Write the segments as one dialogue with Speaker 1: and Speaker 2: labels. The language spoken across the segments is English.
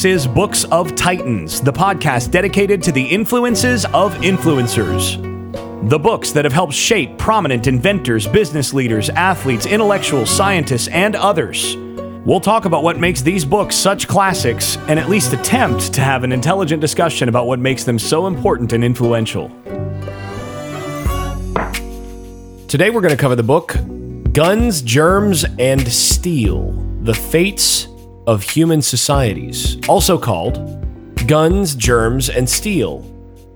Speaker 1: This is Books of Titans, the podcast dedicated to the influences of influencers. The books that have helped shape prominent inventors, business leaders, athletes, intellectuals, scientists, and others. We'll talk about what makes these books such classics and at least attempt to have an intelligent discussion about what makes them so important and influential. Today we're going to cover the book Guns, Germs, and Steel The Fates of Human Societies, also called Guns, Germs, and Steel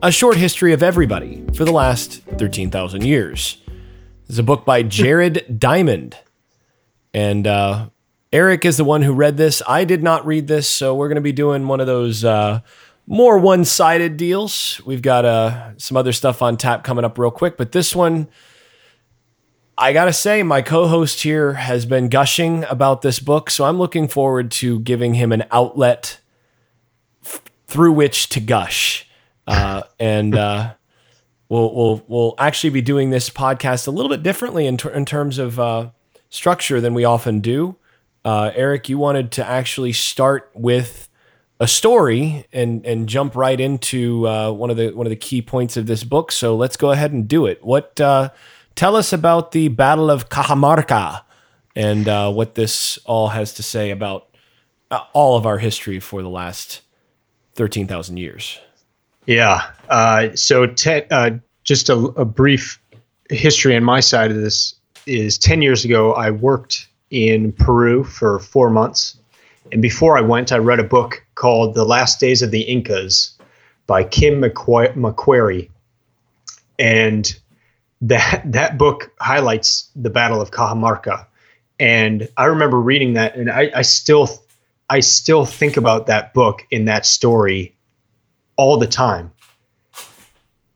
Speaker 1: A Short History of Everybody for the last 13,000 years. It's a book by Jared Diamond. And uh, Eric is the one who read this. I did not read this, so we're going to be doing one of those uh, more one sided deals. We've got uh, some other stuff on tap coming up real quick, but this one I gotta say, my co-host here has been gushing about this book, so I'm looking forward to giving him an outlet f- through which to gush. Uh, and uh, we'll we'll we'll actually be doing this podcast a little bit differently in, ter- in terms of uh, structure than we often do. Uh, Eric, you wanted to actually start with a story and and jump right into uh, one of the one of the key points of this book. So let's go ahead and do it. What uh, Tell us about the Battle of Cajamarca and uh, what this all has to say about uh, all of our history for the last 13,000 years.
Speaker 2: Yeah. Uh, so, te- uh, just a, a, brief history on my side of this is 10 years ago, I worked in Peru for four months. And before I went, I read a book called The Last Days of the Incas by Kim McQuarrie. And that that book highlights the Battle of Cajamarca, and I remember reading that, and I, I still I still think about that book in that story all the time.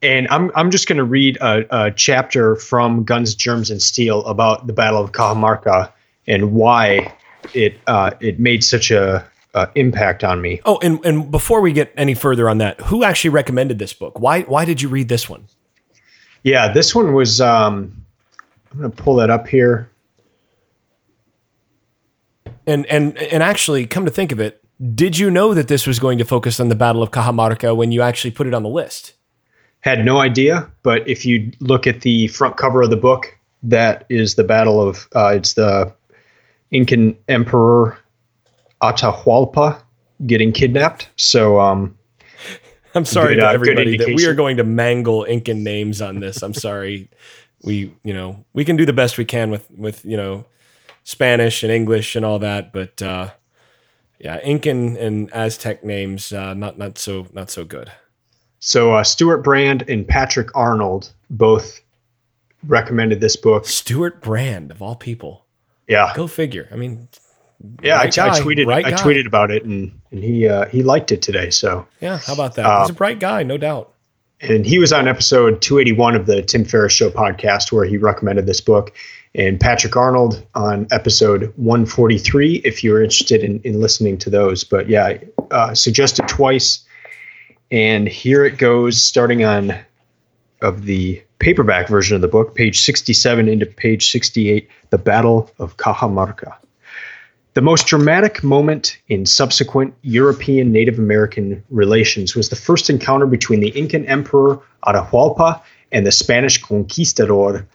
Speaker 2: And I'm I'm just going to read a, a, chapter from Guns, Germs, and Steel about the Battle of Cajamarca and why it uh, it made such a uh, impact on me.
Speaker 1: Oh, and and before we get any further on that, who actually recommended this book? Why why did you read this one?
Speaker 2: Yeah, this one was. Um, I'm going to pull that up here.
Speaker 1: And and and actually, come to think of it, did you know that this was going to focus on the Battle of Cajamarca when you actually put it on the list?
Speaker 2: Had no idea, but if you look at the front cover of the book, that is the Battle of. Uh, it's the Incan Emperor Atahualpa getting kidnapped. So um,
Speaker 1: I'm sorry good, to uh, everybody that we are going to mangle Incan names on this. I'm sorry. we, you know, we can do the best we can with with you know Spanish and English and all that, but uh, yeah, Incan and Aztec names uh, not not so not so good.
Speaker 2: So uh, Stewart Brand and Patrick Arnold both recommended this book.
Speaker 1: Stewart Brand of all people.
Speaker 2: Yeah,
Speaker 1: go figure. I mean,
Speaker 2: yeah, right I, guy, I, tweeted right I guy. tweeted about it and and he uh, he liked it today. So
Speaker 1: yeah, how about that? Uh, He's a bright guy, no doubt.
Speaker 2: And he was on episode 281 of the Tim Ferriss Show podcast where he recommended this book. And Patrick Arnold on episode 143, if you're interested in, in listening to those. But yeah, uh, suggested twice. And here it goes, starting on of the paperback version of the book, page 67 into page 68, The Battle of Cajamarca. The most dramatic moment in subsequent European Native American relations was the first encounter between the Incan Emperor Atahualpa and the Spanish conquistador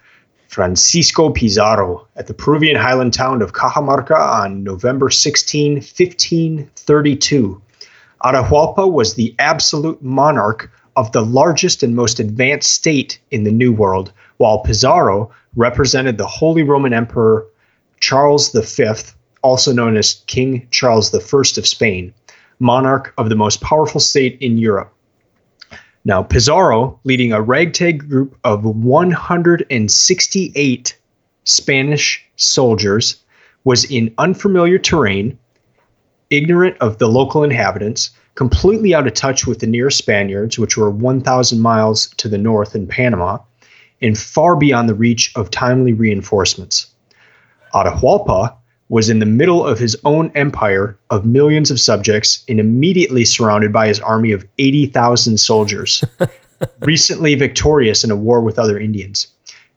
Speaker 2: Francisco Pizarro at the Peruvian highland town of Cajamarca on November 16, 1532. Atahualpa was the absolute monarch of the largest and most advanced state in the New World, while Pizarro represented the Holy Roman Emperor Charles V also known as King Charles I of Spain, monarch of the most powerful state in Europe. Now, Pizarro, leading a ragtag group of 168 Spanish soldiers, was in unfamiliar terrain, ignorant of the local inhabitants, completely out of touch with the nearest Spaniards, which were 1,000 miles to the north in Panama, and far beyond the reach of timely reinforcements. Atahualpa was in the middle of his own empire of millions of subjects and immediately surrounded by his army of 80,000 soldiers, recently victorious in a war with other Indians.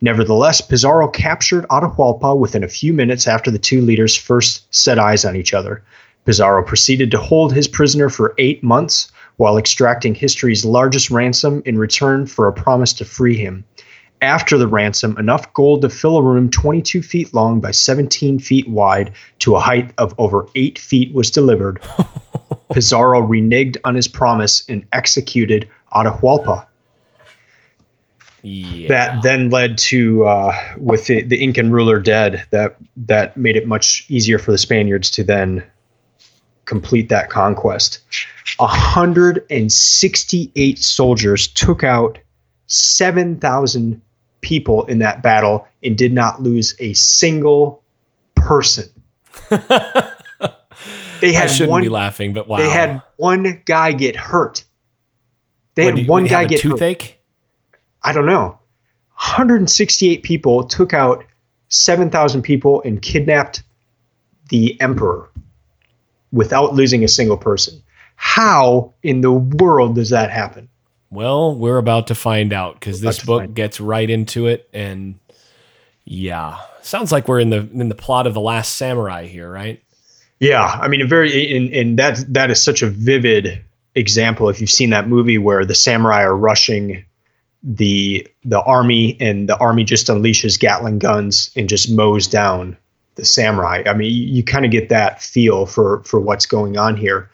Speaker 2: Nevertheless, Pizarro captured Atahualpa within a few minutes after the two leaders first set eyes on each other. Pizarro proceeded to hold his prisoner for eight months while extracting history's largest ransom in return for a promise to free him. After the ransom, enough gold to fill a room 22 feet long by 17 feet wide to a height of over 8 feet was delivered. Pizarro reneged on his promise and executed Atahualpa.
Speaker 1: Yeah.
Speaker 2: That then led to, uh, with the, the Incan ruler dead, that that made it much easier for the Spaniards to then complete that conquest. 168 soldiers took out 7,000 people in that battle and did not lose a single person. they
Speaker 1: I
Speaker 2: had
Speaker 1: shouldn't
Speaker 2: one.
Speaker 1: be laughing, but wow.
Speaker 2: They had one guy get hurt. They
Speaker 1: What,
Speaker 2: had one guy get hurt.
Speaker 1: toothache.
Speaker 2: I don't know. 168 people took out 7,000 people and kidnapped the emperor without losing a single person. How in the world does that happen?
Speaker 1: Well, we're about to find out because this book gets right into it, and yeah, sounds like we're in the in the plot of the Last Samurai here, right?
Speaker 2: Yeah, I mean, a very and, and that that is such a vivid example. If you've seen that movie where the samurai are rushing the the army and the army just unleashes Gatling guns and just mows down the samurai. I mean, you, you kind of get that feel for for what's going on here.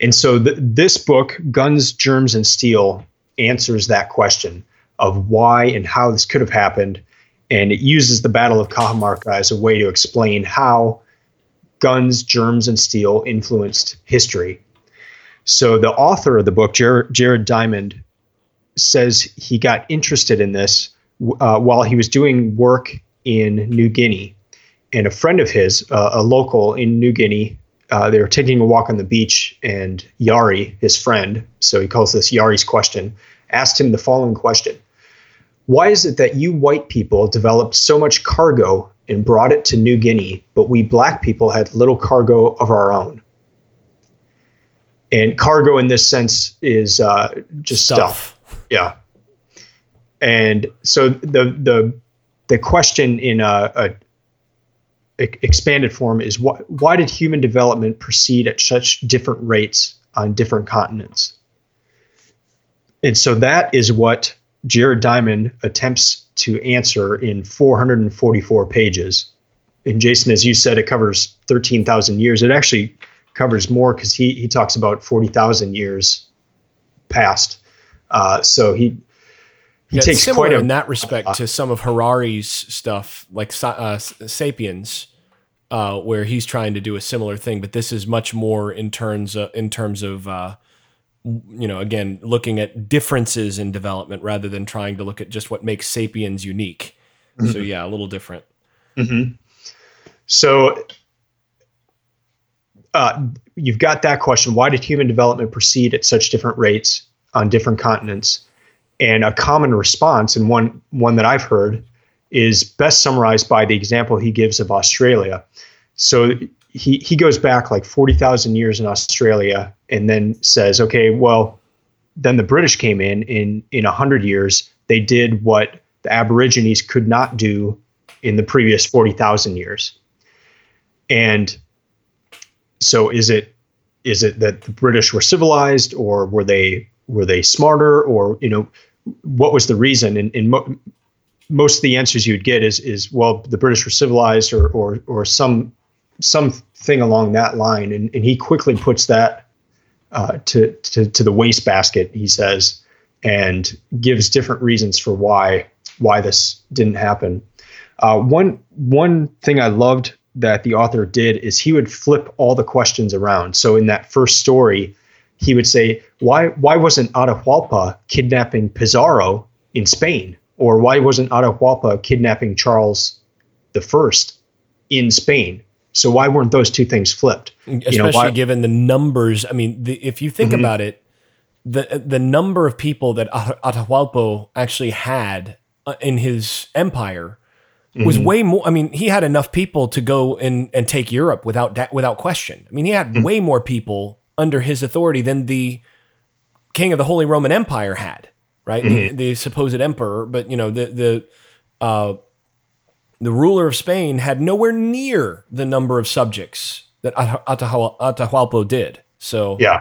Speaker 2: And so th- this book, Guns, Germs, and Steel, answers that question of why and how this could have happened. And it uses the Battle of Cajamarca as a way to explain how guns, germs, and steel influenced history. So the author of the book, Jared, Jared Diamond, says he got interested in this uh, while he was doing work in New Guinea. And a friend of his, uh, a local in New Guinea, uh, they were taking a walk on the beach, and Yari, his friend, so he calls this Yari's question, asked him the following question Why is it that you white people developed so much cargo and brought it to New Guinea, but we black people had little cargo of our own? And cargo in this sense is uh, just stuff. Yeah. And so the the the question in a, a expanded form is why, why did human development proceed at such different rates on different continents? And so that is what Jared Diamond attempts to answer in 444 pages. And Jason, as you said, it covers 13,000 years. It actually covers more because he, he talks about 40,000 years past. Uh, so he
Speaker 1: Yeah,
Speaker 2: takes
Speaker 1: similar
Speaker 2: quite a
Speaker 1: in that respect to some of Harari's stuff, like uh, *Sapiens*, uh, where he's trying to do a similar thing. But this is much more in terms of, in terms of uh, you know, again, looking at differences in development rather than trying to look at just what makes *Sapiens* unique. So yeah, a little different.
Speaker 2: So uh, you've got that question. Why did human development proceed at such different rates on different continents? And a common response, and one one that I've heard, is best summarized by the example he gives of Australia. So he he goes back like forty thousand years in Australia, and then says, okay, well, then the British came in in in hundred years. They did what the Aborigines could not do in the previous forty thousand years. And so is it is it that the British were civilized or were they were they smarter or you know what was the reason? And, and mo- most of the answers you'd get is is well the British were civilized or or or some something along that line. And, and he quickly puts that uh, to, to to the wastebasket he says and gives different reasons for why why this didn't happen. Uh, one one thing I loved that the author did is he would flip all the questions around. So in that first story, he would say, "Why why wasn't Atahualpa kidnapping Pizarro in Spain, or why wasn't Atahualpa kidnapping Charles the First in Spain? So why weren't those two things flipped?
Speaker 1: especially
Speaker 2: know, why-
Speaker 1: given the numbers. I mean, the, if you think
Speaker 2: Mhm.
Speaker 1: about it, the the number of people that Atahualpa actually had uh, in his empire was
Speaker 2: Mhm.
Speaker 1: way more. I mean, he had enough people to go and and take Europe without da- without question. I mean, he had
Speaker 2: Mm-hmm.
Speaker 1: way more people under his authority than the king of the Holy Roman Empire had. Right, the,
Speaker 2: Mm-hmm.
Speaker 1: the supposed emperor, but you know the the uh, the ruler of Spain had nowhere near the number of subjects that Atahualpa did. So
Speaker 2: yeah.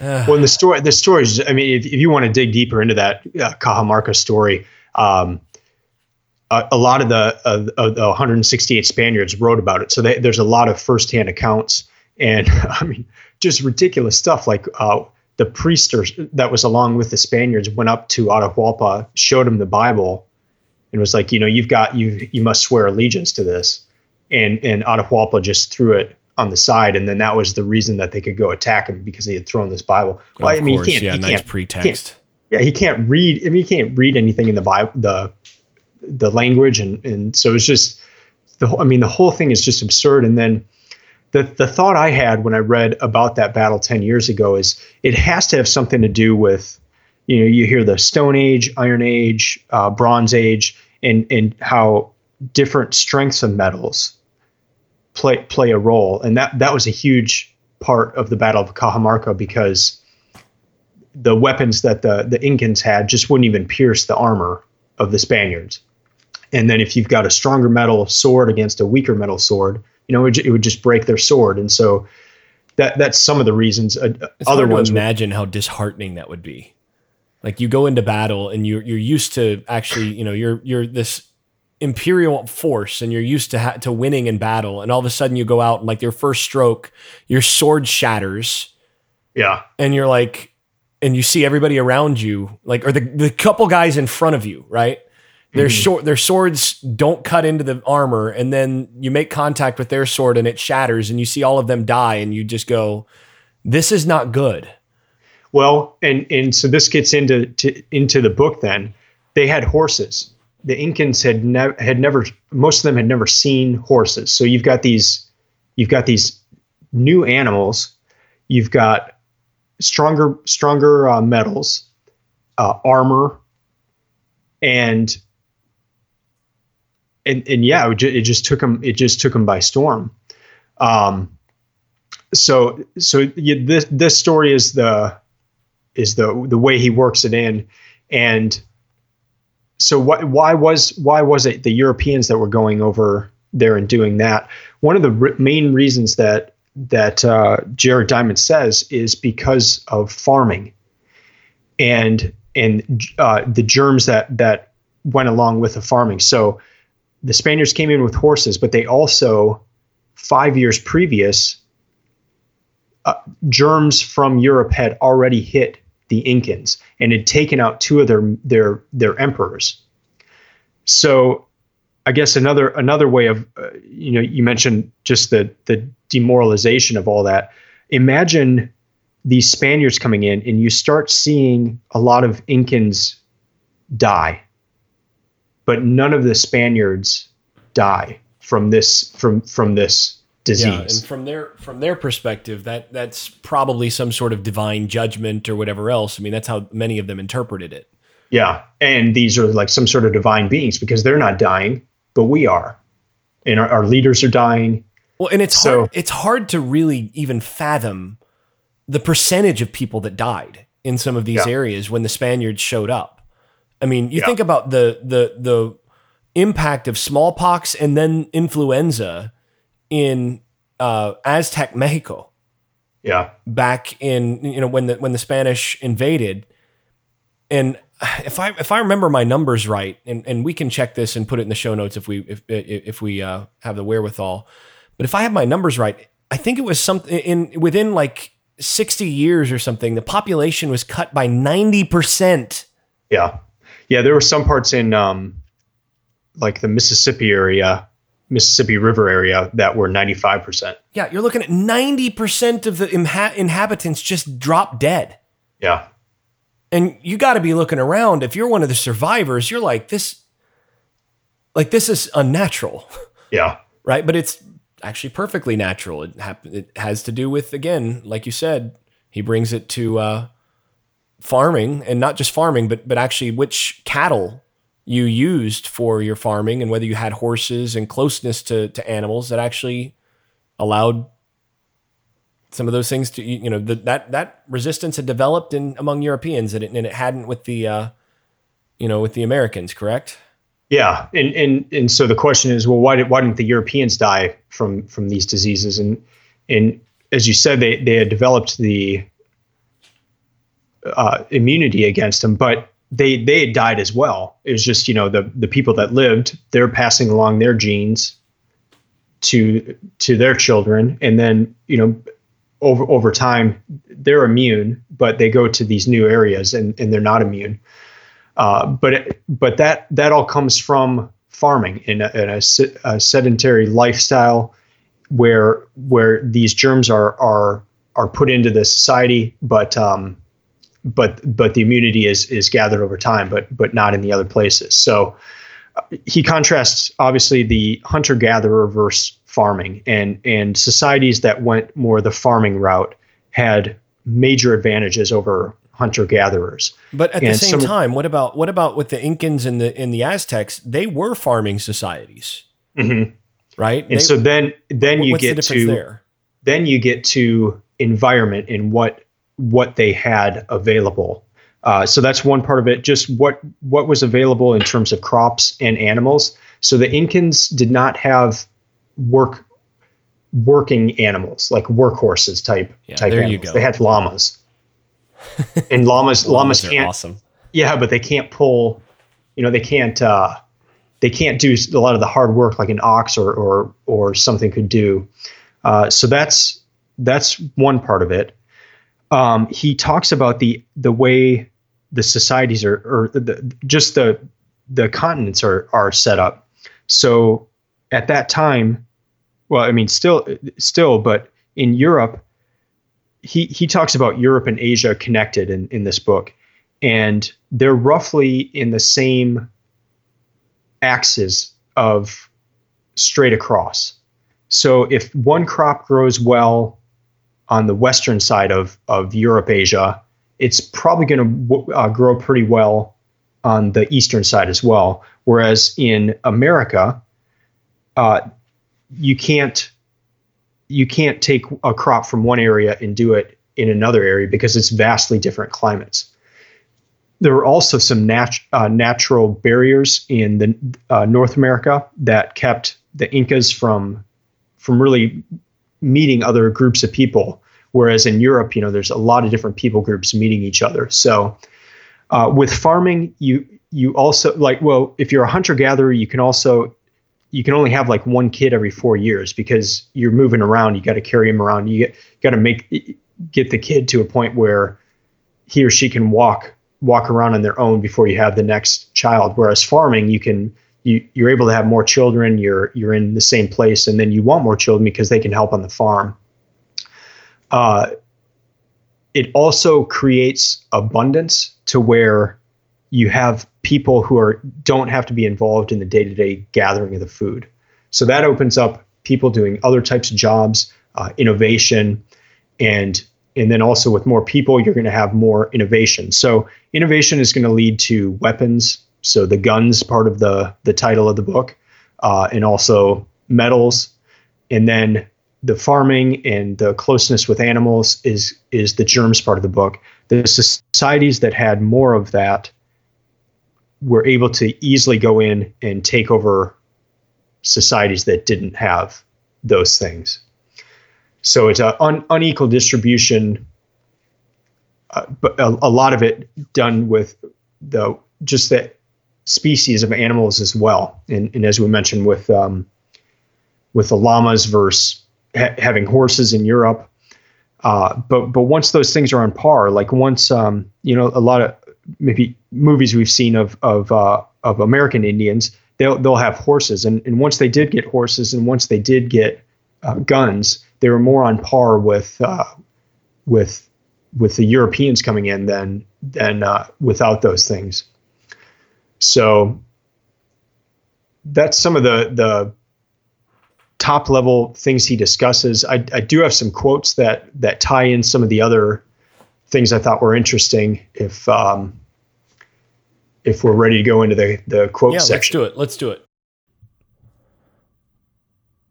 Speaker 2: Uh, well, the story, the stories. I mean, if, if, you want to dig deeper into that uh, Cajamarca story, um, a, a, lot of the, uh, of the 168 Spaniards wrote about it. So they, there's a lot of firsthand accounts, and I mean, just ridiculous stuff. Like uh, the priest that was along with the Spaniards went up to Atahualpa, showed him the Bible, and was like, you know, you've got you you must swear allegiance to this, and and Atahualpa just threw it on the side, and then that was the reason that they could go attack him because he had thrown this Bible.
Speaker 1: Well, I mean, course, he can't, yeah, he nice can't, pretext.
Speaker 2: Can't, yeah, he can't read. I mean, he can't read anything in the Bible, the the language, and and so it's just the. I mean, the whole thing is just absurd. And then the the thought I had when I read about that battle ten years ago is it has to have something to do with, you know, you hear the Stone Age, Iron Age, uh, Bronze Age, and and how different strengths of metals play play a role, and that that was a huge part of the Battle of Cajamarca because the weapons that the the Incans had just wouldn't even pierce the armor of the Spaniards. And then if you've got a stronger metal sword against a weaker metal sword, you know, it, it would just break their sword. And so that that's some of the reasons. Uh,
Speaker 1: other ones. Imagine would, how disheartening that would be. Like you go into battle and you're you're used to actually, you know, you're you're this imperial force and you're used to ha- to winning in battle and all of a sudden you go out and like your first stroke your sword shatters
Speaker 2: yeah
Speaker 1: and you're like and you see everybody around you like or the, the couple guys in front of you right their mm-hmm. short their swords don't cut into the armor and then you make contact with their sword and it shatters and you see all of them die and you just go this is not good
Speaker 2: well and and so this gets into to, into the book then they had horses the Incans had never had never most of them had never seen horses. So you've got these you've got these new animals. You've got stronger stronger uh, metals, uh, armor, and and and yeah, it, just took them it just took them by storm. Um, so so yeah, this this story is the is the the way he works it in, and so wh- why was why was it the Europeans that were going over there and doing that? One of the r- main reasons that that uh, Jared Diamond says is because of farming, and and uh, the germs that that went along with the farming. So the Spaniards came in with horses, but they also five years previous uh, germs from Europe had already hit the Incans and had taken out two of their their their emperors. So, I guess another another way of uh, you know you mentioned just the the demoralization of all that. Imagine these Spaniards coming in and you start seeing a lot of Incans die, but none of the Spaniards die from this from from this disease. Yeah,
Speaker 1: and from their from their perspective, that that's probably some sort of divine judgment or whatever else. I mean, that's how many of them interpreted it.
Speaker 2: Yeah, and these are like some sort of divine beings because they're not dying, but we are, and our, our leaders are dying.
Speaker 1: Well, and it's so, hard, it's hard to really even fathom the percentage of people that died in some of these yeah. areas when the Spaniards showed up. I mean, you yeah. think about the the the impact of smallpox and then influenza in uh, Aztec Mexico.
Speaker 2: Yeah.
Speaker 1: Back in you know when the when the Spanish invaded, and if I if I remember my numbers right, and, and we can check this and put it in the show notes if we if if we uh, have the wherewithal, but if I have my numbers right, I think it was something in within like sixty years or something, the population was cut by ninety percent.
Speaker 2: Yeah, yeah. There were some parts in um, like the Mississippi area Mississippi River area that were 95%.
Speaker 1: Yeah, you're looking at 90% of the inha- inhabitants just drop dead.
Speaker 2: Yeah.
Speaker 1: And you got to be looking around. If you're one of the survivors, you're like, this, like, this is unnatural.
Speaker 2: Yeah.
Speaker 1: right. But it's actually perfectly natural. It, hap- it has to do with, again, like you said, he brings it to uh, farming and not just farming, but, but actually which cattle you used for your farming and whether you had horses and closeness to, to animals that actually allowed some of those things to you know the, that that resistance had developed in among Europeans and it, and it hadn't with the uh, you know with the Americans, correct?
Speaker 2: Yeah, and and and so the question is, well, why did why didn't the Europeans die from from these diseases? And and as you said, they they had developed the uh, immunity against them, but they they had died as well. It was just you know the the people that lived, they're passing along their genes to to their children, and then you know over over time they're immune, but they go to these new areas and and they're not immune. Uh, but it, but that that all comes from farming in a, in a, a sedentary lifestyle where where these germs are are are put into the society, but um, but but the immunity is is gathered over time, but but not in the other places. So uh, he contrasts obviously the hunter gatherer versus farming, and and societies that went more the farming route had major advantages over hunter gatherers.
Speaker 1: But at and the same some, time, what about what about with the Incans and the in the Aztecs? They were farming societies,
Speaker 2: mm-hmm.
Speaker 1: right?
Speaker 2: And they, so then then you get the to there? then you get to environment and what what they had available. Uh, so that's one part of it. Just what what was available in terms of crops and animals. So the Incans did not have work working animals like workhorses type yeah, type animals. They had llamas, and llamas llamas, llamas can't.
Speaker 1: Awesome.
Speaker 2: Yeah, but they can't pull. You know, they can't. Uh, they can't do a lot of the hard work like an ox or or or something could do. Uh, so that's that's one part of it um, he talks about the the way the societies are, or the, just the the continents are are set up. So at that time, well, I mean, still, still, but in Europe, he he talks about Europe and Asia connected in in this book, and they're roughly in the same axis of straight across. So if one crop grows well on the western side of, of Europe, Asia, it's probably going to uh, grow pretty well on the eastern side as well. Whereas in America, uh, you can't you can't take a crop from one area and do it in another area because it's vastly different climates. There are also some nat- uh, natural barriers in the uh, North America that kept the Incas from from really meeting other groups of people. Whereas in Europe, you know, there's a lot of different people groups meeting each other. So uh, with farming, you you also like well, if you're a hunter gatherer, you can also you can only have like one kid every four years because you're moving around. You got to carry him around. You got to make get the kid to a point where he or she can walk walk around on their own before you have the next child. Whereas farming, you can you you're able to have more children. You're you're in the same place, and then you want more children because they can help on the farm. Uh, it also creates abundance to where you have people who are don't have to be involved in the day-to-day gathering of the food. So that opens up people doing other types of jobs, uh, innovation, and and then also with more people, you're going to have more innovation. So innovation is going to lead to weapons. So the guns part of the the title of the book, uh, and also metals, and then the farming and the closeness with animals is is the germs part of the book. The societies that had more of that were able to easily go in and take over societies that didn't have those things. So it's an un, unequal distribution, uh, but a, a, lot of it done with the just the species of animals as well. And, and as we mentioned with um, with the llamas versus ha- having horses in Europe. Uh, but but once those things are on par, like once um, you know a lot of maybe movies we've seen of of uh, of American Indians, they'll they'll have horses, and and once they did get horses, and once they did get uh, guns, they were more on par with uh, with with the Europeans coming in than than uh, without those things. So that's some of the the top level things he discusses. I, I do have some quotes that that tie in some of the other things I thought were interesting. If um, if we're ready to go into the the quote
Speaker 1: yeah,
Speaker 2: section,
Speaker 1: let's do it. Let's do it.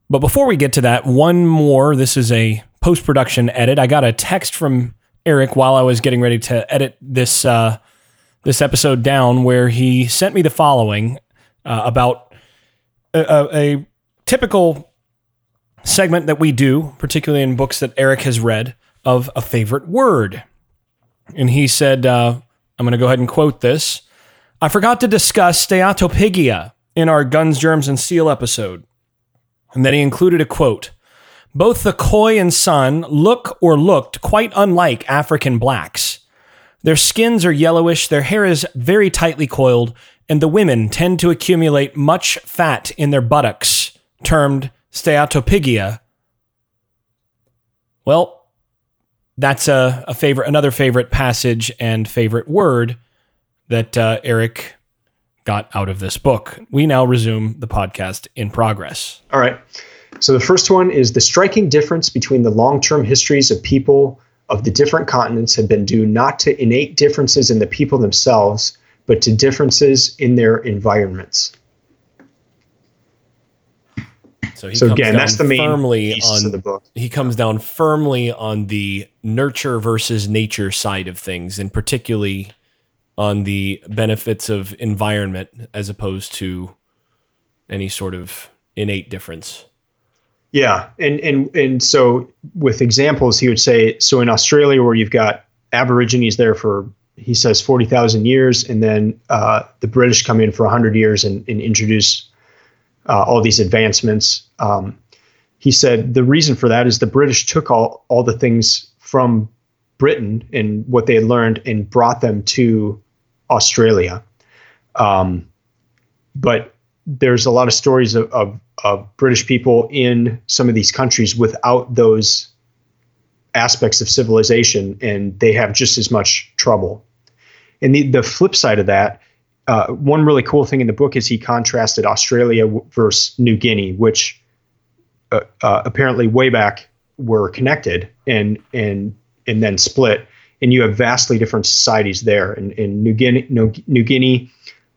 Speaker 1: But before we get to that, one more. This is a post production edit. I got a text from Eric while I was getting ready to edit this uh, this episode down, where he sent me the following uh, about a, a, a typical segment that we do, particularly in books that Eric has read, of a favorite word. And he said, uh, I'm going to go ahead and quote this. I forgot to discuss steatopygia in our Guns, Germs, and Steel episode. And then he included a quote Both the Khoi and San look or looked quite unlike African blacks. Their skins are yellowish, their hair is very tightly coiled, and the women tend to accumulate much fat in their buttocks, termed steatopygia. Well, that's a, a favorite, another favorite passage and favorite word that uh, Eric got out of this book. We now resume the podcast in progress.
Speaker 2: All right. So the first one is the striking difference between the long term histories of people of the different continents have been due not to innate differences in the people themselves, but to differences in their environments.
Speaker 1: So, he
Speaker 2: So
Speaker 1: comes
Speaker 2: again,
Speaker 1: down
Speaker 2: that's the main
Speaker 1: firmly on
Speaker 2: of the book.
Speaker 1: he comes down firmly on the nurture versus nature side of things, and particularly on the benefits of environment as opposed to any sort of innate difference.
Speaker 2: Yeah, and and and so with examples, he would say so in Australia where you've got Aborigines there for he says forty thousand years, and then uh, the British come in for hundred years and, and introduce uh, all these advancements. Um, he said the reason for that is the British took all all the things from Britain and what they had learned and brought them to Australia. Um, but there's a lot of stories of, of, of British people in some of these countries without those aspects of civilization, and they have just as much trouble. And the, the flip side of that, uh, one really cool thing in the book is he contrasted Australia versus New Guinea, which uh, uh, apparently way back were connected and and and then split. And you have vastly different societies there. In, in New Guinea, New, New Guinea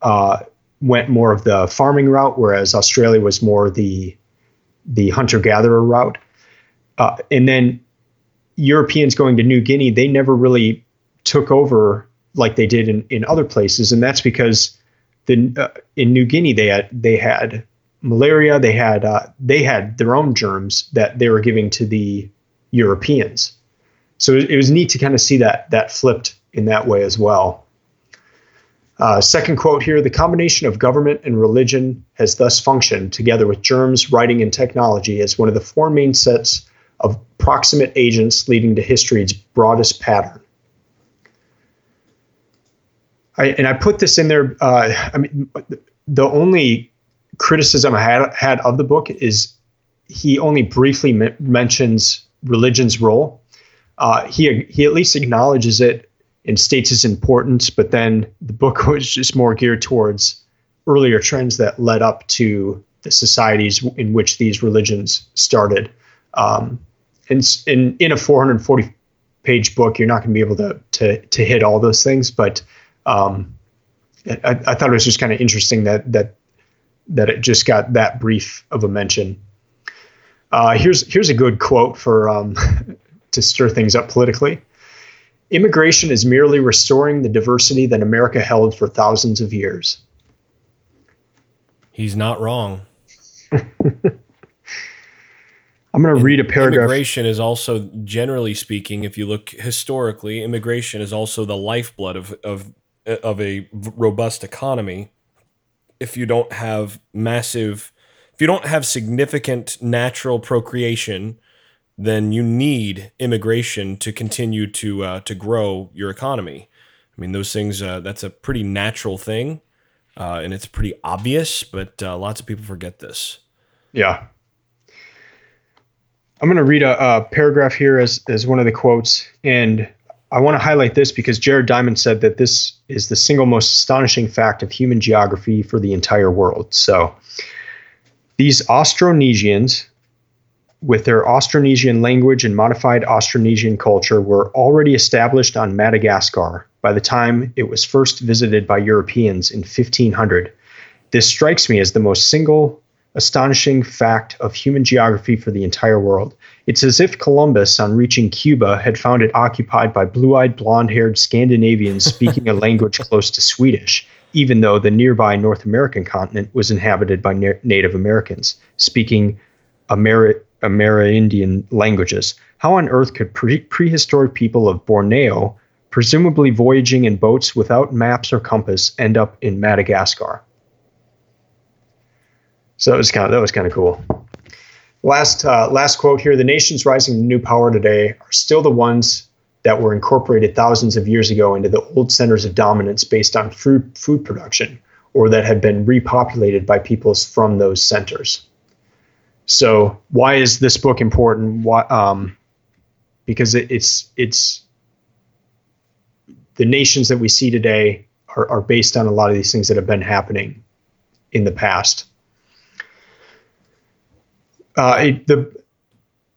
Speaker 2: uh, went more of the farming route, whereas Australia was more the the hunter gatherer route. Uh, and then Europeans going to New Guinea, they never really took over like they did in, in other places, and that's because the uh, in New Guinea they had they had malaria, they had uh, they had their own germs that they were giving to the Europeans. So it, it was neat to kind of see that that flipped in that way as well. Uh, second quote here the combination of government and religion has thus functioned together with germs, writing, and technology as one of the four main sets of proximate agents leading to history's broadest pattern. I, and I put this in there. Uh, I mean, the only criticism I had, had of the book is he only briefly m- mentions religion's role. Uh, he he at least acknowledges it and states its importance, but then the book was just more geared towards earlier trends that led up to the societies in which these religions started. Um, and in in a 440 page book, you're not going to be able to to to hit all those things, but um, I, I thought it was just kind of interesting that that that it just got that brief of a mention. Uh, here's here's a good quote for um, to stir things up politically. Immigration is merely restoring the diversity that America held for thousands of years.
Speaker 1: He's not wrong.
Speaker 2: I'm going to read a paragraph.
Speaker 1: Immigration is also, generally speaking, if you look historically, immigration is also the lifeblood of of of a robust economy. If you don't have massive, if you don't have significant natural procreation, then you need immigration to continue to uh, to grow your economy. I mean, those things. Uh, that's a pretty natural thing, uh, and it's pretty obvious. But uh, lots of people forget this.
Speaker 2: Yeah. I'm going to read a, a, paragraph here as, as one of the quotes. And I want to highlight this because Jared Diamond said that this is the single most astonishing fact of human geography for the entire world. So these Austronesians, with their Austronesian language and modified Austronesian culture, were already established on Madagascar by the time it was first visited by Europeans in 1500. This strikes me as the most single astonishing fact of human geography for the entire world. It's as if Columbus, on reaching Cuba, had found it occupied by blue eyed, blonde haired Scandinavians speaking a language close to Swedish, even though the nearby North American continent was inhabited by na- Native Americans speaking Ameri- Amerindian languages. How on earth could pre- prehistoric people of Borneo, presumably voyaging in boats without maps or compass, end up in Madagascar? So that was kind of that was kind of cool. Last uh, last quote here: the nations rising to new power today are still the ones that were incorporated thousands of years ago into the old centers of dominance based on food food production, or that had been repopulated by peoples from those centers. So why is this book important? Why, um, because it, it's it's the nations that we see today are, are based on a lot of these things that have been happening in the past. Uh, it, the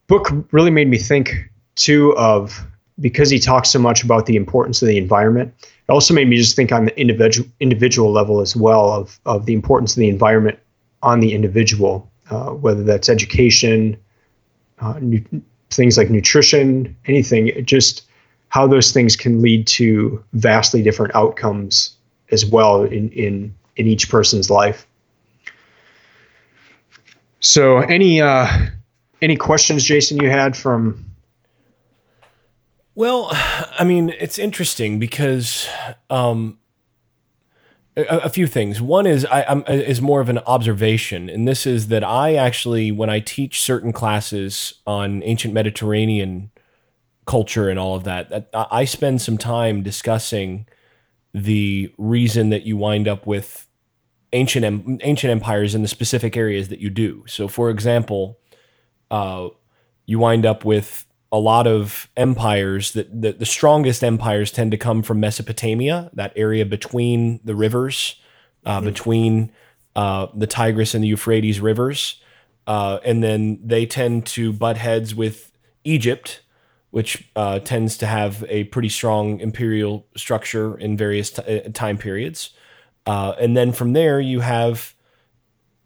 Speaker 2: book really made me think too of because he talks so much about the importance of the environment. It also made me just think on the individual individual level as well of of the importance of the environment on the individual, uh, whether that's education, uh, nu- things like nutrition, anything. Just how those things can lead to vastly different outcomes as well in in in each person's life. So, any uh, any questions, Jason, you had from?
Speaker 1: Well, I mean, it's interesting because um, a, a few things. One is I, I'm is more of an observation, and this is that I actually, when I teach certain classes on ancient Mediterranean culture and all of that, that I spend some time discussing the reason that you wind up with ancient ancient empires in the specific areas that you do. So, for example, uh, you wind up with a lot of empires that, that the strongest empires tend to come from Mesopotamia, that area between the rivers, uh, mm-hmm. between uh, the Tigris and the Euphrates rivers, uh, and then they tend to butt heads with Egypt. Which uh, tends to have a pretty strong imperial structure in various t- uh, time periods. Uh, and then from there, you have,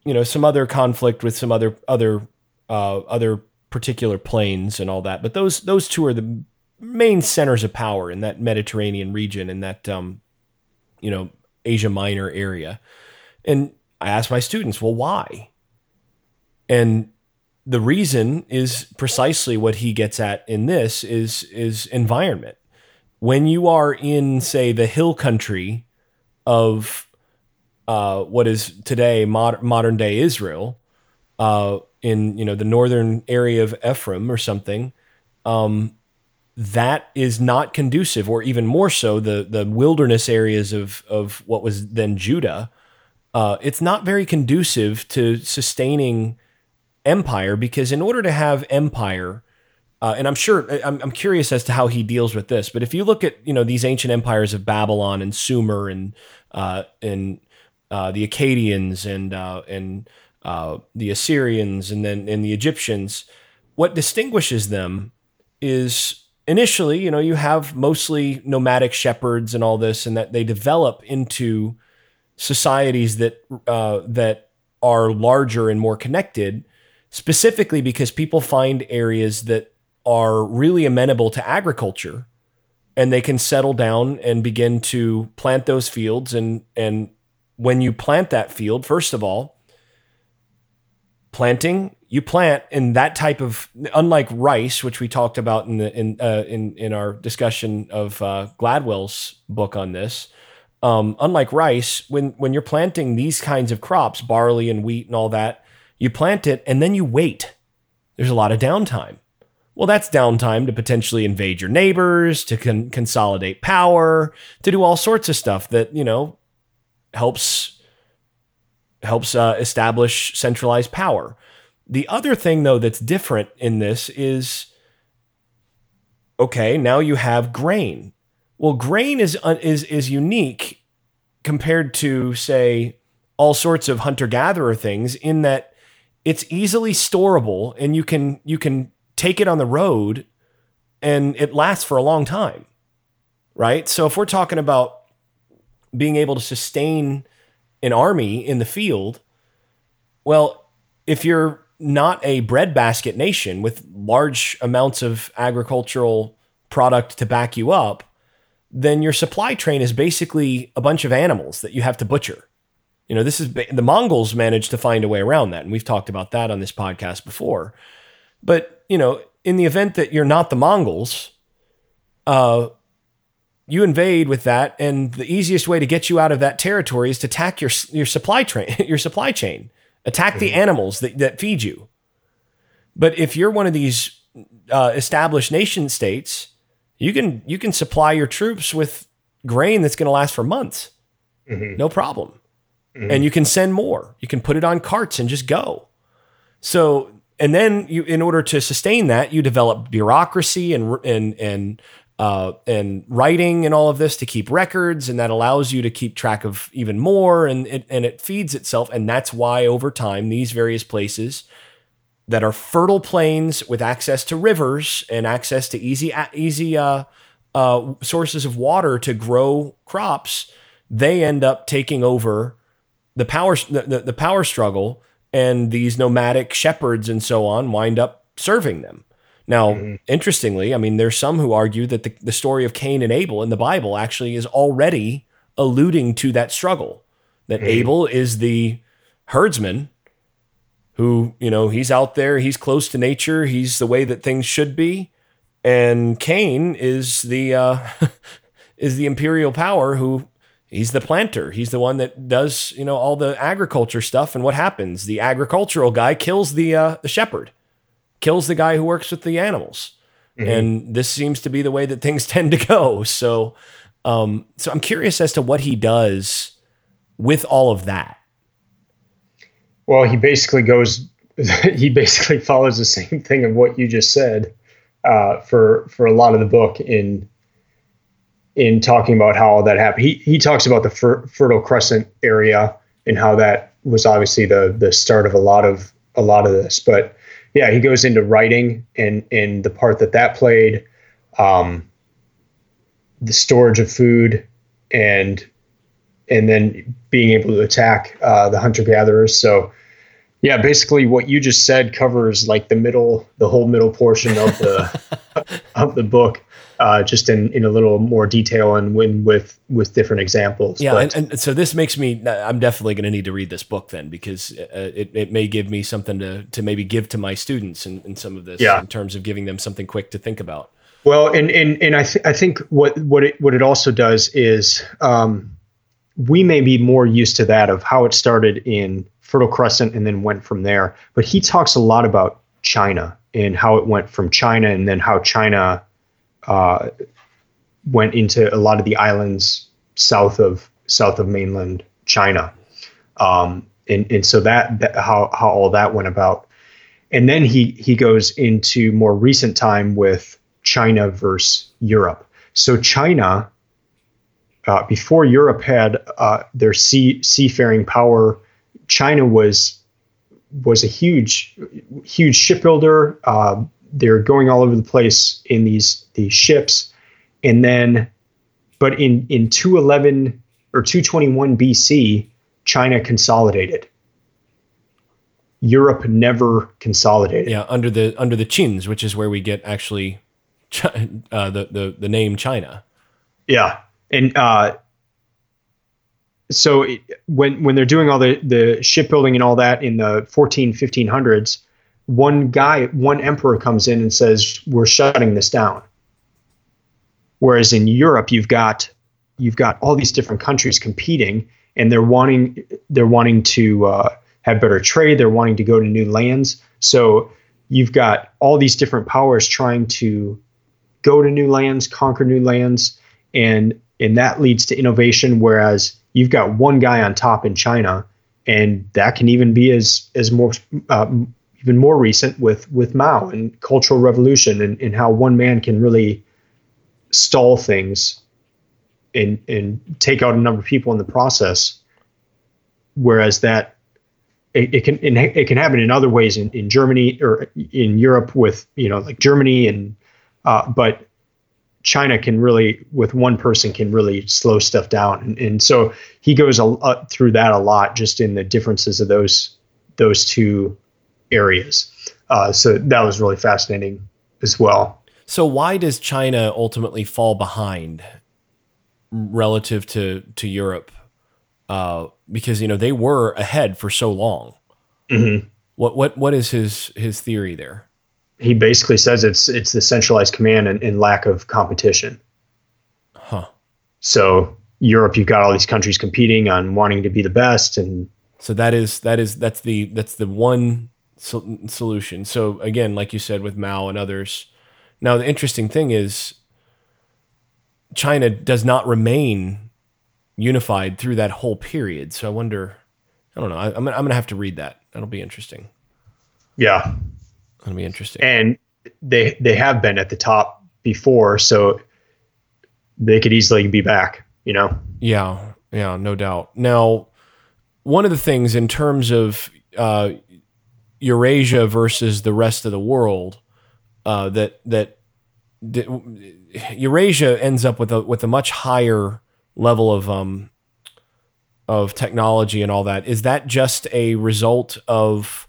Speaker 1: you know, some other conflict with some other other uh, other particular plains and all that. But those those two are the main centers of power in that Mediterranean region in that um, you know Asia Minor area. And I ask my students, well, why? And the reason is precisely what he gets at in this is is environment. When you are in, say, the hill country of uh, what is today mod- modern day Israel, uh, in you know the northern area of Ephraim or something, um, that is not conducive, or even more so, the the wilderness areas of of what was then Judah. Uh, it's not very conducive to sustaining empire because in order to have empire, uh, and I'm sure I'm, I'm curious as to how he deals with this. But if you look at you know these ancient empires of Babylon and Sumer and uh, and uh, the Akkadians and uh, and uh, the Assyrians and then and the Egyptians. What distinguishes them is initially, you know, you have mostly nomadic shepherds and all this, and that they develop into societies that uh, that are larger and more connected, specifically because people find areas that are really amenable to agriculture and they can settle down and begin to plant those fields and and when you plant that field, first of all, planting you plant in that type of unlike rice, which we talked about in the in uh, in in our discussion of uh, Gladwell's book on this. Um, unlike rice, when when you're planting these kinds of crops, barley and wheat and all that, you plant it and then you wait. There's a lot of downtime. Well, that's downtime to potentially invade your neighbors, to con- consolidate power, to do all sorts of stuff that you know helps helps uh, establish centralized power. The other thing, though, that's different in this is okay. Now you have grain. Well, grain is uh, is is unique compared to say all sorts of hunter gatherer things in that it's easily storable and you can you can take it on the road and it lasts for a long time right so if we're talking about being able to sustain an army in the field, well, if you're not a breadbasket nation with large amounts of agricultural product to back you up, then your supply train is basically a bunch of animals that you have to butcher. You know, this is the Mongols managed to find a way around that, and we've talked about that on this podcast before. But you know, in the event that you're not the Mongols, uh, you invade with that, and the easiest way to get you out of that territory is to attack your your supply train, your supply chain, attack the mm-hmm. animals that, that feed you. But if you're one of these uh, established nation states, you can you can supply your troops with grain that's going to last for months, mm-hmm. no problem, mm-hmm. and you can send more. You can put it on carts and just go. So and then you, in order to sustain that, you develop bureaucracy and and and uh, and writing and all of this to keep records, and that allows you to keep track of even more, and it, and it feeds itself, and that's why over time these various places that are fertile plains with access to rivers and access to easy easy uh, uh, sources of water to grow crops, they end up taking over the power the, the power struggle, and these nomadic shepherds and so on wind up serving them. Now, mm-hmm. interestingly, I mean, there's some who argue that the, the story of Cain and Abel in the Bible actually is already alluding to that struggle. That mm-hmm. Abel is the herdsman who, you know, he's out there, he's close to nature, he's the way that things should be. And Cain is the uh, is the imperial power who he's the planter. He's the one that does, you know, all the agriculture stuff. And what happens? The agricultural guy kills the uh, the shepherd kills the guy who works with the animals. Mm-hmm. And this seems to be the way that things tend to go. So, um, so I'm curious as to what he does with all of that.
Speaker 2: Well, he basically goes, he basically follows the same thing of what you just said uh, for for a lot of the book in in talking about how all that happened. He he talks about the fer- Fertile Crescent area and how that was obviously the the start of a lot of a lot of this, but yeah, he goes into writing and and the part that that played, um, the storage of food, and and then being able to attack uh, the hunter gatherers. So, yeah, basically what you just said covers like the middle, the whole middle portion of the of the book uh, just in, in a little more detail and when with with different examples.
Speaker 1: Yeah, and, and, so this makes me. I'm definitely going to need to read this book then because uh, it, it may give me something to to maybe give to my students in, in some of this. Yeah. in terms of giving them something quick to think about.
Speaker 2: Well, and and and I th- I think what what it what it also does is um, we may be more used to that of how it started in Fertile Crescent and then went from there. But he talks a lot about China and how it went from China and then how China uh, went into a lot of the islands south of south of mainland China, um, and and so that, that how how all that went about, and then he he goes into more recent time with China versus Europe. So China, uh, before Europe had uh, their sea seafaring power, China was was a huge huge shipbuilder. Uh, they're going all over the place in these these ships, and then, but in in 211 or 221 BC, China consolidated. Europe never consolidated.
Speaker 1: Yeah, under the under the Qins, which is where we get actually uh, the the the name China.
Speaker 2: Yeah, and uh, so it, when when they're doing all the the shipbuilding and all that in the 14 1500s one guy, one emperor comes in and says, "We're shutting this down." Whereas in Europe, you've got you've got all these different countries competing, and they're wanting they're wanting to uh, have better trade. They're wanting to go to new lands. So you've got all these different powers trying to go to new lands, conquer new lands, and and that leads to innovation. Whereas you've got one guy on top in China, and that can even be as as more uh, even more recent with with Mao and Cultural Revolution and, and how one man can really stall things and and take out a number of people in the process. Whereas that it, it can it can happen in other ways in, in Germany or in Europe with you know like Germany and uh, but China can really with one person can really slow stuff down and, and so he goes a, uh, through that a lot just in the differences of those those two areas. Uh, so that was really fascinating as well.
Speaker 1: So why does China ultimately fall behind relative to to Europe? Uh, because you know they were ahead for so long. Mm-hmm. What what what is his his theory there?
Speaker 2: he basically says it's it's the centralized command and, and lack of competition.
Speaker 1: Huh.
Speaker 2: So Europe, you've got all these countries competing on wanting to be the best, and
Speaker 1: So that is that is that's the that's the one sol- solution. So again, like you said with Mao and others. Now the interesting thing is China does not remain unified through that whole period. So I wonder I don't know. I, I'm gonna, I'm going to have to read that. That'll be interesting.
Speaker 2: yeah,
Speaker 1: That'll be interesting.
Speaker 2: and they they have been at the top before, so they could easily be back. You know,
Speaker 1: Yeah, yeah, no doubt. Now, one of the things in terms of uh, Eurasia versus the rest of the world, uh, that that Eurasia ends up with a with a much higher level of um of technology and all that. Is that just a result of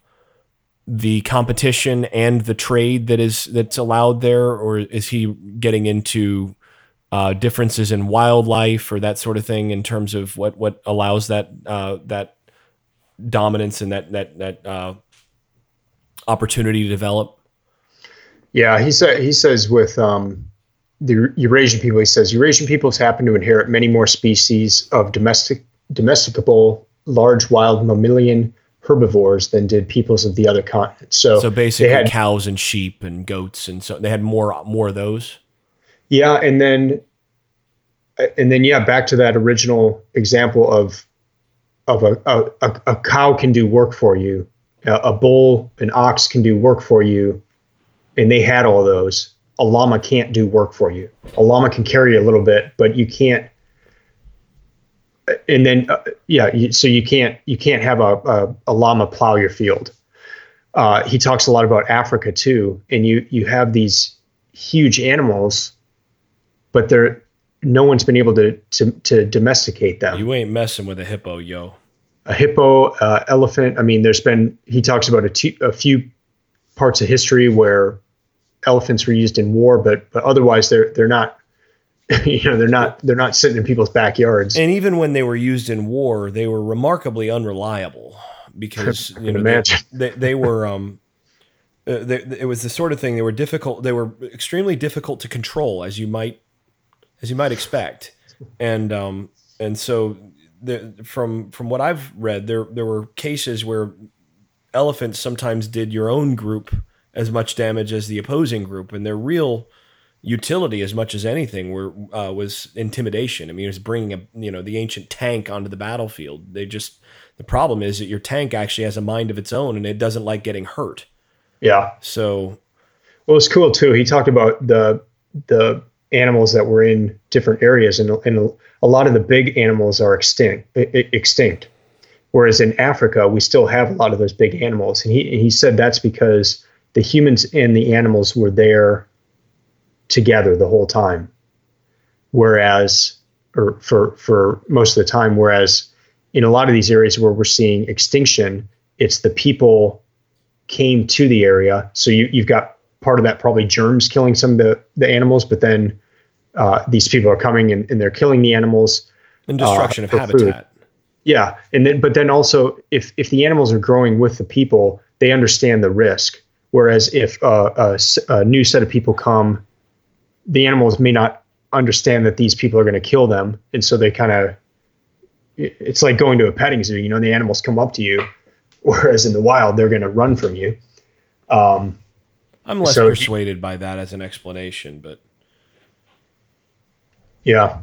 Speaker 1: the competition and the trade that is that's allowed there, or is he getting into uh, differences in wildlife or that sort of thing in terms of what what allows that uh, that dominance and that that that uh, opportunity to develop.
Speaker 2: Yeah, he said he says with um, the Eurasian people, he says Eurasian peoples happen to inherit many more species of domestic domesticable large wild mammalian herbivores than did peoples of the other continents. So,
Speaker 1: So basically,
Speaker 2: they had,
Speaker 1: cows and sheep and goats and so they had more more of those.
Speaker 2: yeah, and then and then yeah, back to that original example of of a, a, a cow can do work for you, a, bull, an ox can do work for you, and they had all those. A llama can't do work for you. A llama can carry a little bit, but you can't. And then, uh, yeah, you, so you can't you can't have a, a, a llama plow your field. Uh, he talks a lot about Africa too, and you you have these huge animals, but they're no one's been able to to, to domesticate them
Speaker 1: You ain't messing with a hippo, yo.
Speaker 2: A hippo, uh, elephant. I mean, there's been he talks about a, t- a few parts of history where elephants were used in war, but but otherwise they're they're not. You know, they're not they're not sitting in people's backyards.
Speaker 1: And even when they were used in war, they were remarkably unreliable because you know they, they, they were um uh, they, it was the sort of thing they were difficult they were extremely difficult to control as you might as you might expect and um and so the, from from what I've read there there were cases where elephants sometimes did your own group as much damage as the opposing group and their real utility as much as anything were uh, was intimidation. I mean, it was bringing a you know the ancient tank onto the battlefield. They just the problem is that your tank actually has a mind of its own and it doesn't like getting hurt.
Speaker 2: Yeah.
Speaker 1: So
Speaker 2: Well, it's cool too. He talked about the the animals that were in different areas, and, and a lot of the big animals are extinct. Extinct. Whereas in Africa, we still have a lot of those big animals, and he he said that's because the humans and the animals were there together the whole time. Whereas, or for for most of the time, whereas in a lot of these areas where we're seeing extinction, it's the people came to the area. So you, you've got part of that probably germs killing some of the, the animals, but then uh, these people are coming and, and they're killing the animals.
Speaker 1: and destruction
Speaker 2: Uh,
Speaker 1: of
Speaker 2: for food.
Speaker 1: habitat.
Speaker 2: Yeah, and then but then also if if the animals are growing with the people, they understand the risk. Whereas if uh, a, a new set of people come, the animals may not understand that these people are going to kill them, and so they kind of it's like going to a petting zoo. You know, the animals come up to you, whereas in the wild they're going to run from you. Um,
Speaker 1: I'm less
Speaker 2: so-
Speaker 1: persuaded by that as an explanation, but
Speaker 2: Yeah.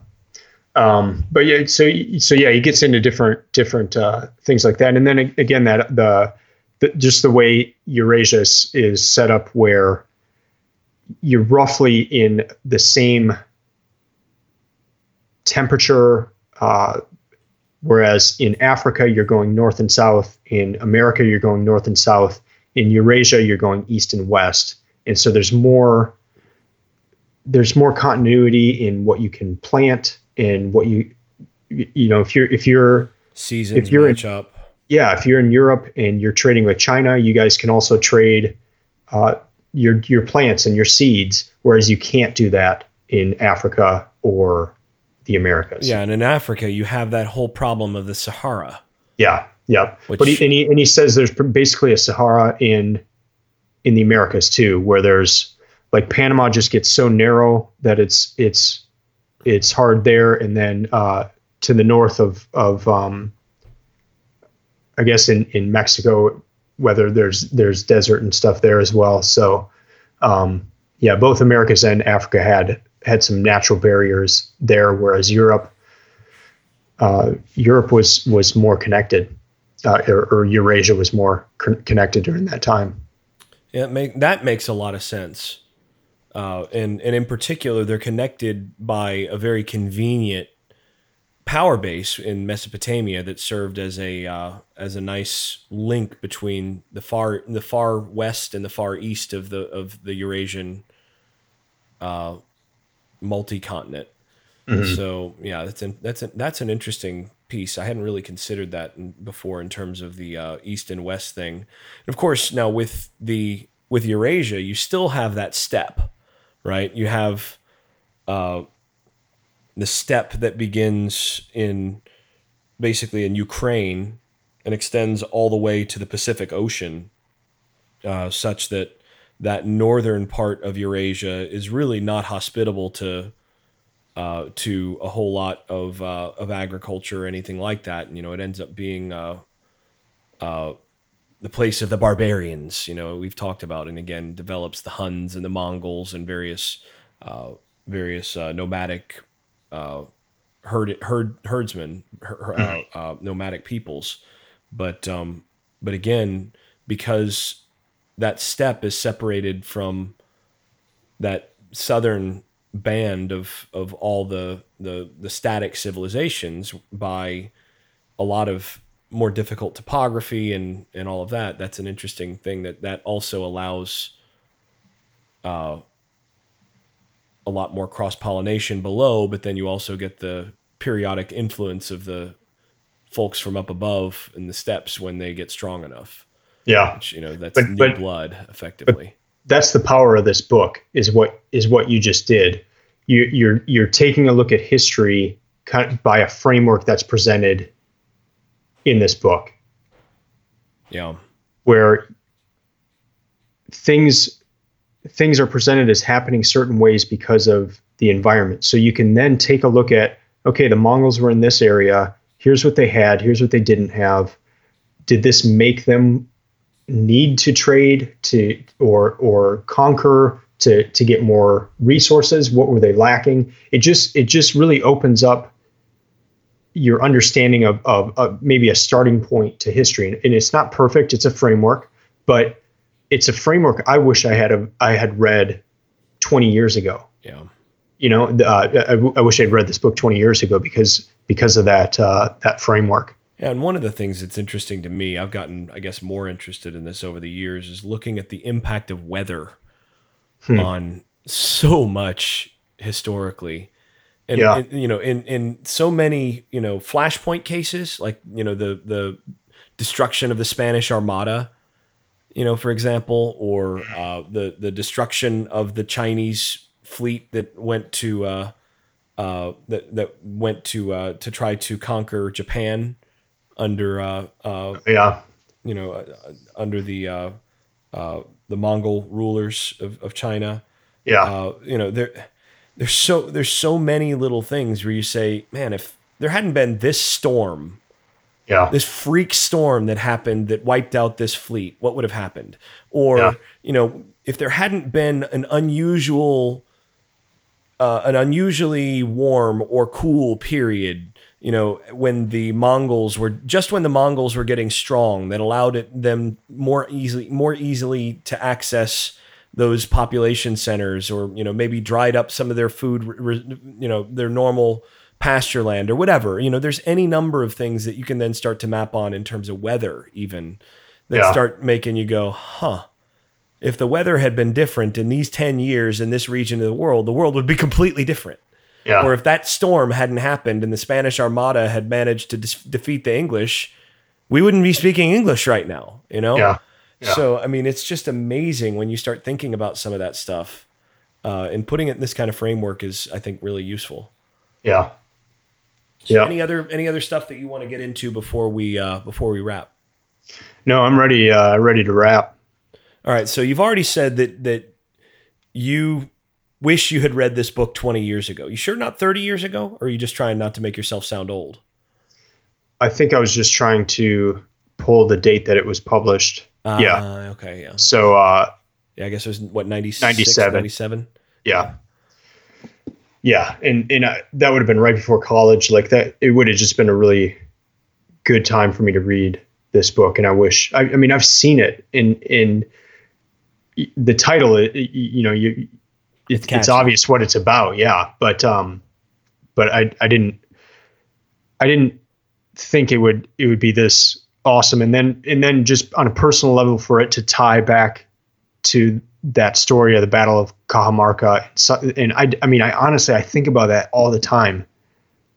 Speaker 2: Um, but yeah, so so yeah, he gets into different different uh, things like that, and then again that the, the just the way Eurasia is, is set up, where you're roughly in the same temperature, uh, whereas in Africa you're going north and south, in America you're going north and south, in Eurasia you're going east and west, and so there's more there's more continuity in what you can plant and what you you know if you're if you're
Speaker 1: seasons
Speaker 2: If you're in-
Speaker 1: match up.
Speaker 2: yeah if you're in Europe and you're trading with China you guys can also trade uh, your your plants and your seeds whereas you can't do that in Africa or the Americas
Speaker 1: Yeah, and in Africa you have that whole problem of the Sahara.
Speaker 2: yeah yeah
Speaker 1: Which-
Speaker 2: but he, and he and he says there's basically a Sahara in in the Americas too, where there's like Panama just gets so narrow that it's it's it's hard there, and then uh, to the north of of um, I guess in in Mexico, whether there's there's desert and stuff there as well. So um, yeah, both Americas and Africa had had some natural barriers there, whereas Europe uh, Europe was was more connected, uh, or, or, Eurasia was more con- connected during that time.
Speaker 1: Yeah, make, that makes a lot of sense. Uh, and and in particular, they're connected by a very convenient power base in Mesopotamia that served as a uh, as a nice link between the far the far west and the far east of the of the Eurasian uh, multi continent. Mm-hmm. So yeah, that's an, that's an, that's an interesting piece. I hadn't really considered that in, before in terms of the uh, east and west thing. And of course, now with the with Eurasia, you still have that steppe right? You have uh, the steppe that begins in basically in Ukraine and extends all the way to the Pacific Ocean, uh, such that that northern part of Eurasia is really not hospitable to uh, to a whole lot of uh, of agriculture or anything like that. And, you know, it ends up being uh, uh, the place of the barbarians. You know, we've talked about, and again, develops the Huns and the Mongols and various uh, various uh, nomadic uh, herd herd herdsmen, her, uh, uh, nomadic peoples. But um, but again, because that steppe is separated from that southern band of of all the the the static civilizations by a lot of more difficult topography and and all of that that's an interesting thing that that also allows uh, a lot more cross pollination below but then you also get the periodic influence of the folks from up above in the steppes when they get strong enough.
Speaker 2: Yeah.
Speaker 1: Which, you know that's but, new but, blood effectively.
Speaker 2: that's the power of this book is what is what you just did. You, you're you're taking a look at history by a framework that's presented in this book.
Speaker 1: Yeah.
Speaker 2: Where things things are presented as happening certain ways because of the environment. So you can then take a look at okay, the Mongols were in this area. Here's what they had. Here's what they didn't have. Did this make them need to trade to or or conquer to to get more resources? What were they lacking? It just it just really opens up your understanding of, of, of, maybe a starting point to history. And it's not perfect; it's a framework, but it's a framework I wish I had a, I had read 20 years ago.
Speaker 1: Yeah.
Speaker 2: You know, uh, I, I, wish I'd read this book 20 years ago because because of that uh, that framework.
Speaker 1: Yeah, and one of the things that's interesting to me, I've gotten, I guess, more interested in this over the years, is looking at the impact of weather hmm. on so much historically and, yeah. and, you know in in so many you know flashpoint cases like you know the the destruction of the spanish armada you know for example or uh, the the destruction of the chinese fleet that went to uh, uh, that that went to uh, to try to conquer japan under uh, uh,
Speaker 2: yeah.
Speaker 1: you know under the the mongol rulers of, of china.
Speaker 2: Yeah.
Speaker 1: You know there there's so there's so many little things where you say, man, if there hadn't been this storm,
Speaker 2: yeah,
Speaker 1: this freak storm that happened that wiped out this fleet, what would have happened? Or yeah. you know, if there hadn't been an unusual, uh, an unusually warm or cool period you know, when the Mongols were just when the Mongols were getting strong, that allowed it, them more easily more easily to access those population centers or you know maybe dried up some of their food you know their normal pasture land or whatever you know there's any number of things that you can then start to map on in terms of weather even that yeah. start making you go huh if the weather had been different in these 10 years in this region of the world the world would be completely different
Speaker 2: yeah.
Speaker 1: or if that storm hadn't happened and the spanish armada had managed to defeat the english we wouldn't be speaking english right now you know
Speaker 2: yeah
Speaker 1: so, I mean, it's just amazing when you start thinking about some of that stuff. Uh, and putting it in this kind of framework is, I think, really useful.
Speaker 2: Yeah.
Speaker 1: So yeah. Any other any other stuff that you want to get into before we uh, before we wrap?
Speaker 2: No, I'm ready. Uh, ready to wrap.
Speaker 1: All right, so you've already said that that you wish you had read this book 20 years ago. You sure not 30 years ago or are you just trying not to make yourself sound old?
Speaker 2: I think I was just trying to pull the date that it was published. Uh, yeah.
Speaker 1: Okay, yeah.
Speaker 2: So uh
Speaker 1: yeah, I guess it was what 96
Speaker 2: 97.
Speaker 1: 97.
Speaker 2: Yeah. Yeah, and and I, that would have been right before college. Like that, it would have just been a really good time for me to read this book. And I wish, I, I mean, I've seen it in in the title. It, you know, you it's, it's obvious what it's about. Yeah, but um, but I I didn't I didn't think it would it would be this awesome. And then and then just on a personal level for it to tie back to that story of the Battle of Cajamarca. And I, I mean, I honestly, I think about that all the time.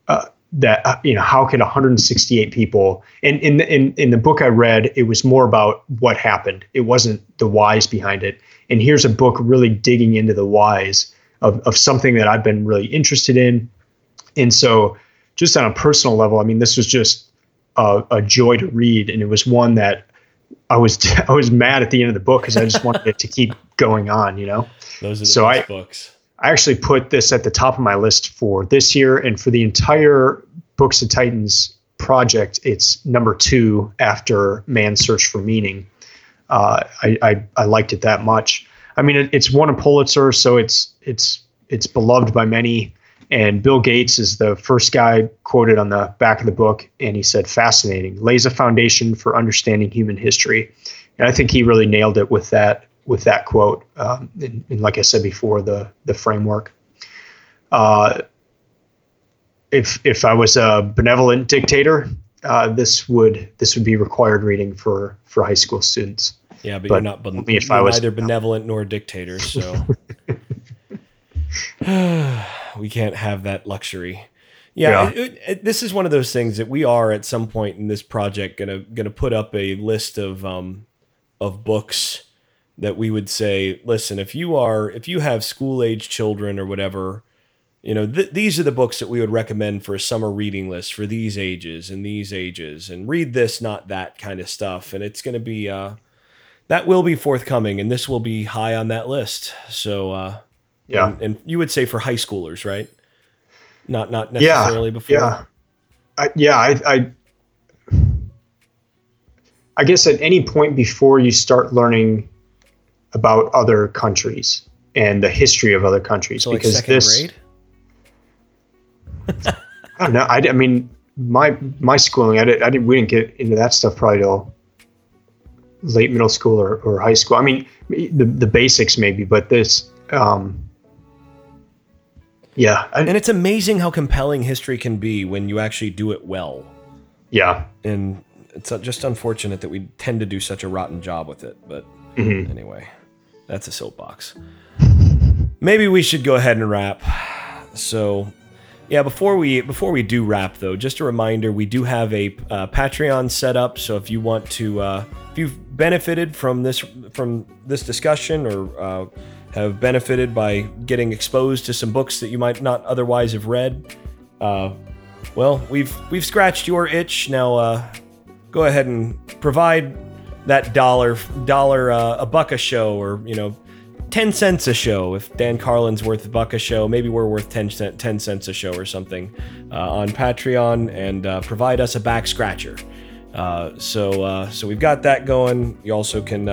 Speaker 2: Uh, that uh, you know, how could 168 people? And in in in the book I read, it was more about what happened. It wasn't the whys behind it. And here's a book really digging into the whys of of something that I've been really interested in. And so, just on a personal level, I mean, this was just a, a joy to read, and it was one that I was I was mad at the end of the book because I just wanted it to keep going on, you know.
Speaker 1: Those are the so best I, books.
Speaker 2: I actually put this at the top of my list for this year, and for the entire Books of Titans project, it's number two after Man's Search for Meaning. Uh, I, I, I liked it that much. I mean, it, it's won a Pulitzer, so it's it's it's beloved by many. And Bill Gates is the first guy quoted on the back of the book, and he said, "Fascinating, lays a foundation for understanding human history." And I think he really nailed it with that with that quote. Um, and, and, like I said before, the the framework. Uh, if if I was a benevolent dictator, uh, this would this would be required reading for for high school students.
Speaker 1: Yeah, but, but you're not. But if I was neither benevolent nor dictator, so we can't have that luxury. Yeah, yeah. It, it, this is one of those things that we are at some point in this project gonna gonna put up a list of um of books that we would say, listen, if you are if you have school age children or whatever, you know, th- these are the books that we would recommend for a summer reading list for these ages and these ages, and read this, not that kind of stuff. And it's going to be uh, that will be forthcoming, and this will be high on that list. So, uh,
Speaker 2: yeah,
Speaker 1: and, and you would say for high schoolers, right? Not not necessarily
Speaker 2: yeah,
Speaker 1: before.
Speaker 2: Yeah, I, yeah, I, I I guess at any point before you start learning about other countries and the history of other countries
Speaker 1: so
Speaker 2: because
Speaker 1: like
Speaker 2: this
Speaker 1: grade?
Speaker 2: I don't know. I, I mean, my my schooling, I, did, I didn't. We didn't get into that stuff probably till late middle school or, or high school. I mean, the the basics maybe, but this, um, yeah.
Speaker 1: I, and it's amazing how compelling history can be when you actually do it well.
Speaker 2: Yeah.
Speaker 1: And it's just unfortunate that we tend to do such a rotten job with it. But
Speaker 2: mm-hmm.
Speaker 1: anyway. That's a soapbox. Maybe we should go ahead and wrap. So, yeah, before we before we do wrap though, just a reminder: we do have a uh, Patreon set up. So if you want to, uh, if you've benefited from this from this discussion or uh, have benefited by getting exposed to some books that you might not otherwise have read, uh, well, we've we've scratched your itch. Now, uh, go ahead and provide that dollar dollar uh, a buck a show or you know 10 cents a show. If dan carlin's worth a buck a show maybe we're worth 10, 10 cents a show or something uh, on patreon and uh, provide us a back scratcher. Uh, so so we've got that going. You also can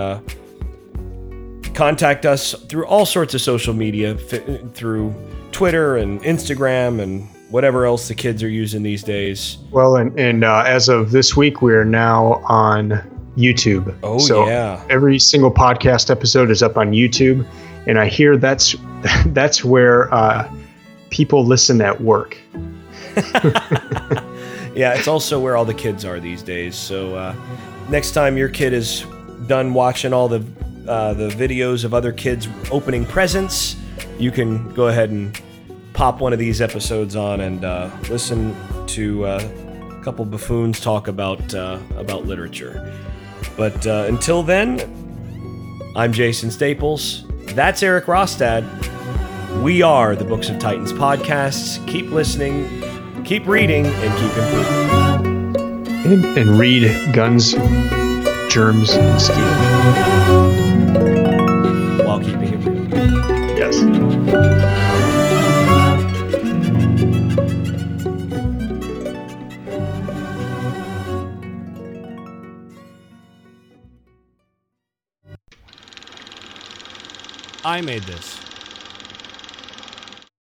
Speaker 1: contact us through all sorts of social media through twitter and instagram and whatever else the kids are using these days
Speaker 2: well and, and as of this week we're now on YouTube.
Speaker 1: Oh so yeah.
Speaker 2: Every single podcast episode is up on YouTube, and I hear that's that's where uh, people listen at work.
Speaker 1: yeah, it's also where all the kids are these days. So uh, next time your kid is done watching all the uh, the videos of other kids opening presents, you can go ahead and pop one of these episodes on and uh, listen to uh, a couple buffoons talk about uh, about literature. But uh, until then, I'm Jason Staples. That's Eric Rostad. We are the Books of Titans podcasts. Keep listening, keep reading, and keep improving.
Speaker 2: And, and read Guns, Germs, and Steel.
Speaker 1: I made this.